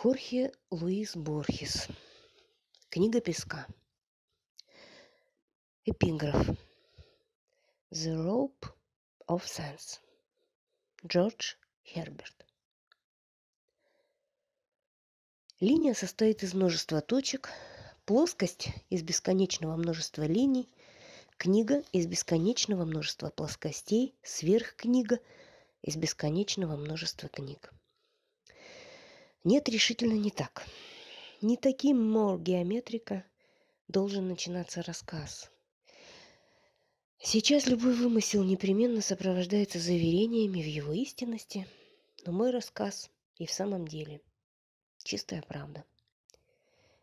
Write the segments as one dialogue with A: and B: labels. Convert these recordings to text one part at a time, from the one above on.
A: Хорхе Луис Борхес. Книга песка. Эпиграф. The Rope of Sense. Джордж Херберт. Линия состоит из множества точек, плоскость из бесконечного множества линий, книга из бесконечного множества плоскостей, сверхкнига из бесконечного множества книг. Нет, решительно не так. Не таким мор геометрика должен начинаться рассказ. Сейчас любой вымысел непременно сопровождается заверениями в его истинности, но мой рассказ и в самом деле чистая правда.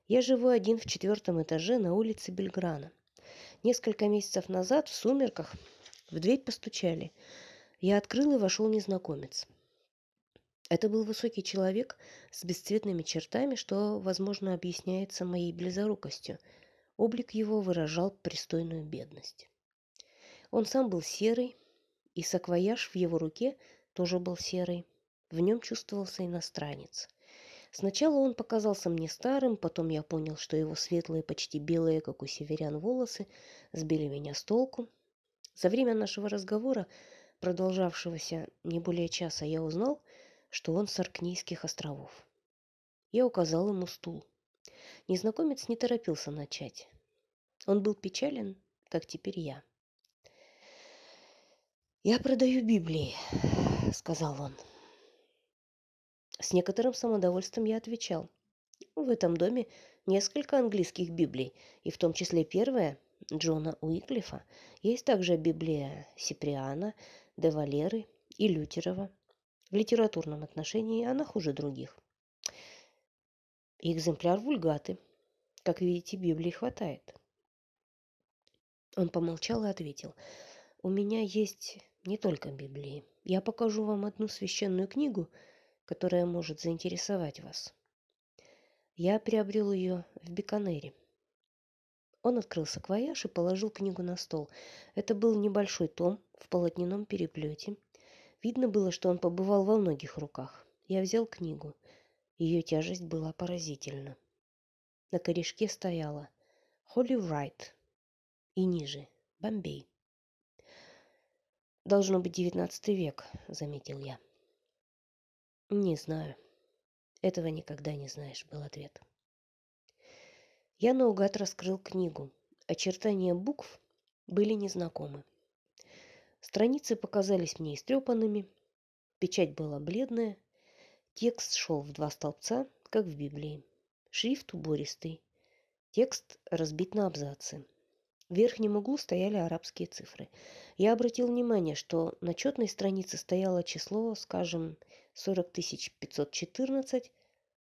A: Я живу один в четвертом этаже на улице Бельграна. Несколько месяцев назад в сумерках в дверь постучали. Я открыл и вошел незнакомец. Это был высокий человек с бесцветными чертами, что, возможно, объясняется моей близорукостью. Облик его выражал пристойную бедность. Он сам был серый, и саквояж в его руке тоже был серый. В нем чувствовался иностранец. Сначала он показался мне старым, потом я понял, что его светлые, почти белые, как у северян, волосы сбили меня с толку. За время нашего разговора, продолжавшегося не более часа, я узнал, что он с Аркнейских островов. Я указал ему стул. Незнакомец не торопился начать. Он был печален, как теперь я. «Я продаю Библии», — сказал он. С некоторым самодовольством я отвечал. В этом доме несколько английских Библий, и в том числе первая Джона Уиклифа. Есть также Библия Сиприана, де Валеры и Лютерова. В литературном отношении она хуже других. И экземпляр вульгаты. Как видите, Библии хватает. Он помолчал и ответил. У меня есть не только Библии. Я покажу вам одну священную книгу, которая может заинтересовать вас. Я приобрел ее в Биканере. Он открыл саквояж и положил книгу на стол. Это был небольшой том в полотняном переплете, Видно было, что он побывал во многих руках. Я взял книгу. Ее тяжесть была поразительна. На корешке стояла «Холли Wright» и ниже «Бомбей». «Должно быть девятнадцатый век», — заметил я. «Не знаю. Этого никогда не знаешь», — был ответ. Я наугад раскрыл книгу. Очертания букв были незнакомы. Страницы показались мне истрепанными, печать была бледная, текст шел в два столбца, как в Библии. Шрифт убористый, текст разбит на абзацы. В верхнем углу стояли арабские цифры. Я обратил внимание, что на четной странице стояло число, скажем, 40 514,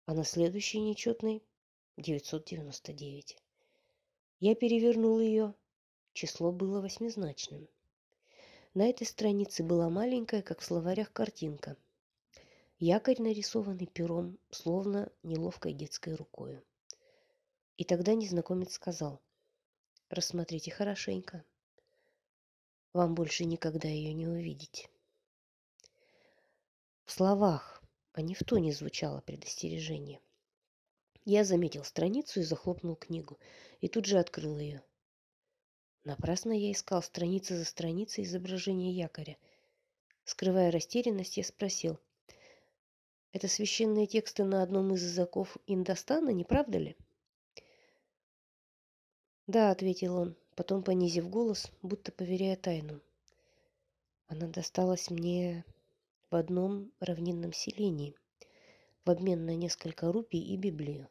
A: а на следующей нечетной 999. Я перевернул ее. Число было восьмизначным. На этой странице была маленькая, как в словарях, картинка. Якорь, нарисованный пером, словно неловкой детской рукой. И тогда незнакомец сказал, «Рассмотрите хорошенько. Вам больше никогда ее не увидеть». В словах, а не в тоне звучало предостережение. Я заметил страницу и захлопнул книгу, и тут же открыл ее. Напрасно я искал страницы за страницей изображения якоря. Скрывая растерянность, я спросил. «Это священные тексты на одном из языков Индостана, не правда ли?» «Да», — ответил он, потом понизив голос, будто поверяя тайну. «Она досталась мне в одном равнинном селении, в обмен на несколько рупий и Библию.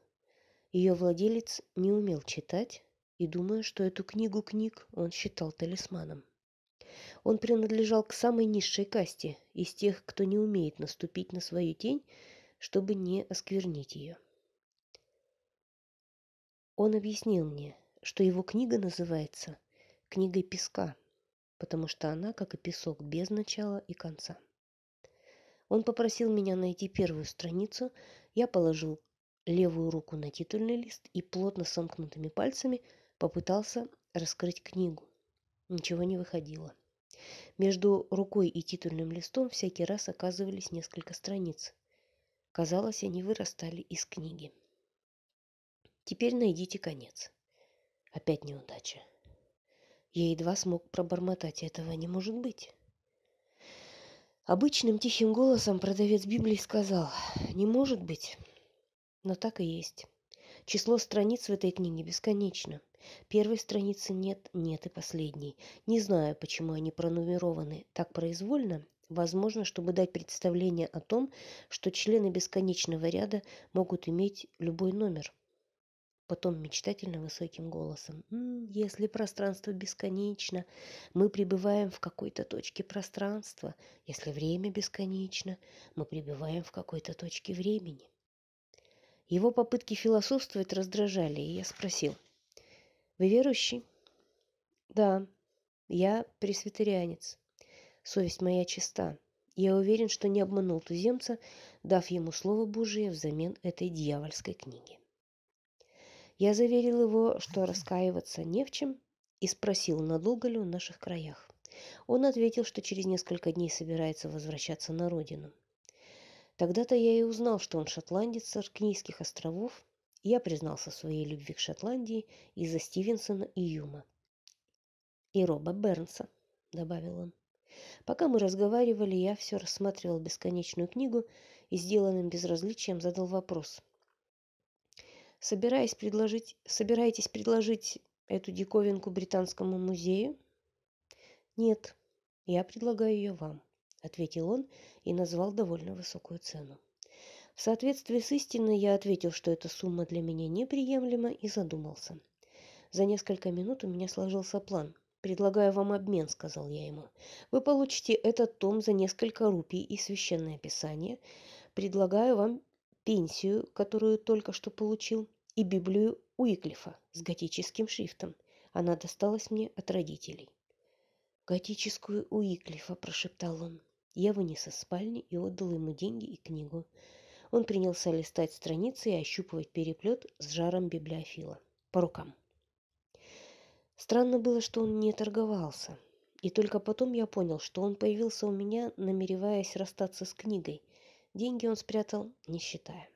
A: Ее владелец не умел читать, и думаю, что эту книгу книг он считал талисманом. Он принадлежал к самой низшей касте, из тех, кто не умеет наступить на свою тень, чтобы не осквернить ее. Он объяснил мне, что его книга называется «Книгой песка», потому что она, как и песок, без начала и конца. Он попросил меня найти первую страницу, я положил левую руку на титульный лист и плотно сомкнутыми пальцами – Попытался раскрыть книгу. Ничего не выходило. Между рукой и титульным листом всякий раз оказывались несколько страниц. Казалось, они вырастали из книги. Теперь найдите конец. Опять неудача. Я едва смог пробормотать, этого не может быть. Обычным тихим голосом продавец Библии сказал, не может быть, но так и есть. Число страниц в этой книге бесконечно. Первой страницы нет, нет и последней. Не знаю, почему они пронумерованы так произвольно. Возможно, чтобы дать представление о том, что члены бесконечного ряда могут иметь любой номер – Потом мечтательно высоким голосом. «М, «Если пространство бесконечно, мы пребываем в какой-то точке пространства. Если время бесконечно, мы пребываем в какой-то точке времени». Его попытки философствовать раздражали, и я спросил. «Вы верующий?» «Да, я пресвитерианец. Совесть моя чиста. Я уверен, что не обманул туземца, дав ему Слово Божие взамен этой дьявольской книги». Я заверил его, что раскаиваться не в чем, и спросил, надолго ли он в наших краях. Он ответил, что через несколько дней собирается возвращаться на родину. Тогда-то я и узнал, что он шотландец с Аркнийских островов. Я признался в своей любви к Шотландии из-за Стивенсона и Юма. «И Роба Бернса», — добавил он. Пока мы разговаривали, я все рассматривал бесконечную книгу и сделанным безразличием задал вопрос — Собираясь предложить, собираетесь предложить эту диковинку британскому музею? Нет, я предлагаю ее вам, ответил он и назвал довольно высокую цену. В соответствии с истиной я ответил, что эта сумма для меня неприемлема и задумался. За несколько минут у меня сложился план. «Предлагаю вам обмен», — сказал я ему. «Вы получите этот том за несколько рупий и священное писание. Предлагаю вам пенсию, которую только что получил и Библию Уиклифа с готическим шрифтом. Она досталась мне от родителей. «Готическую Уиклифа», – прошептал он. Я вынес из спальни и отдал ему деньги и книгу. Он принялся листать страницы и ощупывать переплет с жаром библиофила. По рукам. Странно было, что он не торговался. И только потом я понял, что он появился у меня, намереваясь расстаться с книгой. Деньги он спрятал, не считая.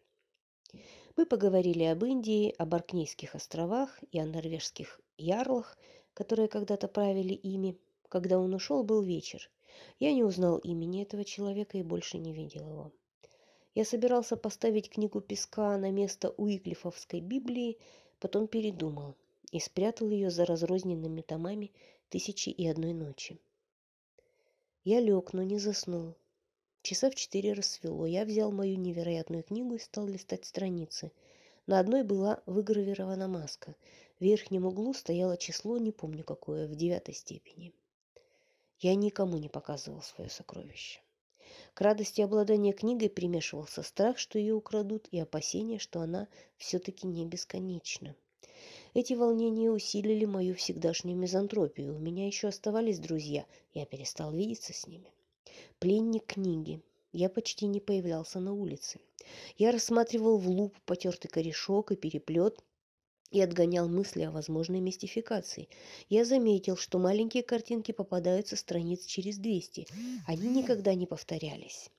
A: Мы поговорили об Индии, об Аркнейских островах и о норвежских ярлах, которые когда-то правили ими. Когда он ушел, был вечер. Я не узнал имени этого человека и больше не видел его. Я собирался поставить книгу Песка на место Уиклифовской Библии, потом передумал и спрятал ее за разрозненными томами «Тысячи и одной ночи». Я лег, но не заснул. Часа в четыре рассвело. Я взял мою невероятную книгу и стал листать страницы. На одной была выгравирована маска. В верхнем углу стояло число, не помню какое, в девятой степени. Я никому не показывал свое сокровище. К радости обладания книгой примешивался страх, что ее украдут, и опасение, что она все-таки не бесконечна. Эти волнения усилили мою всегдашнюю мизантропию. У меня еще оставались друзья, я перестал видеться с ними. Пленник книги. Я почти не появлялся на улице. Я рассматривал в луп потертый корешок и переплет и отгонял мысли о возможной мистификации. Я заметил, что маленькие картинки попадаются страниц через 200. Они никогда не повторялись.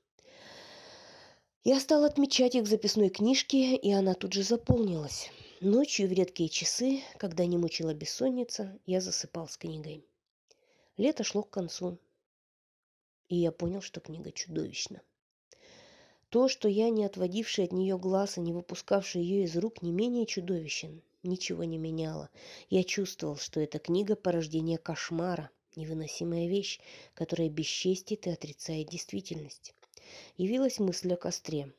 A: Я стал отмечать их в записной книжке, и она тут же заполнилась. Ночью в редкие часы, когда не мучила бессонница, я засыпал с книгой. Лето шло к концу и я понял, что книга чудовищна. То, что я, не отводивший от нее глаз и не выпускавший ее из рук, не менее чудовищен, ничего не меняло. Я чувствовал, что эта книга – порождение кошмара, невыносимая вещь, которая бесчестит и отрицает действительность. Явилась мысль о костре.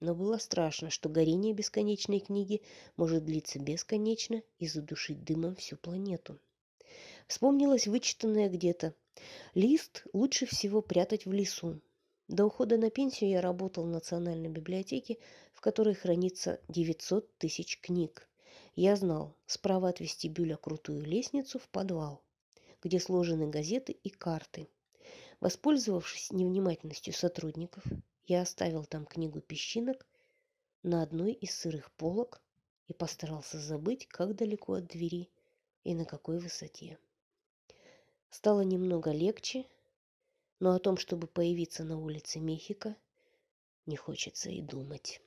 A: Но было страшно, что горение бесконечной книги может длиться бесконечно и задушить дымом всю планету. Вспомнилось вычитанное где-то Лист лучше всего прятать в лесу. До ухода на пенсию я работал в Национальной библиотеке, в которой хранится 900 тысяч книг. Я знал, справа от вестибюля крутую лестницу в подвал, где сложены газеты и карты. Воспользовавшись невнимательностью сотрудников, я оставил там книгу песчинок на одной из сырых полок и постарался забыть, как далеко от двери и на какой высоте. Стало немного легче, но о том, чтобы появиться на улице Мехико, не хочется и думать.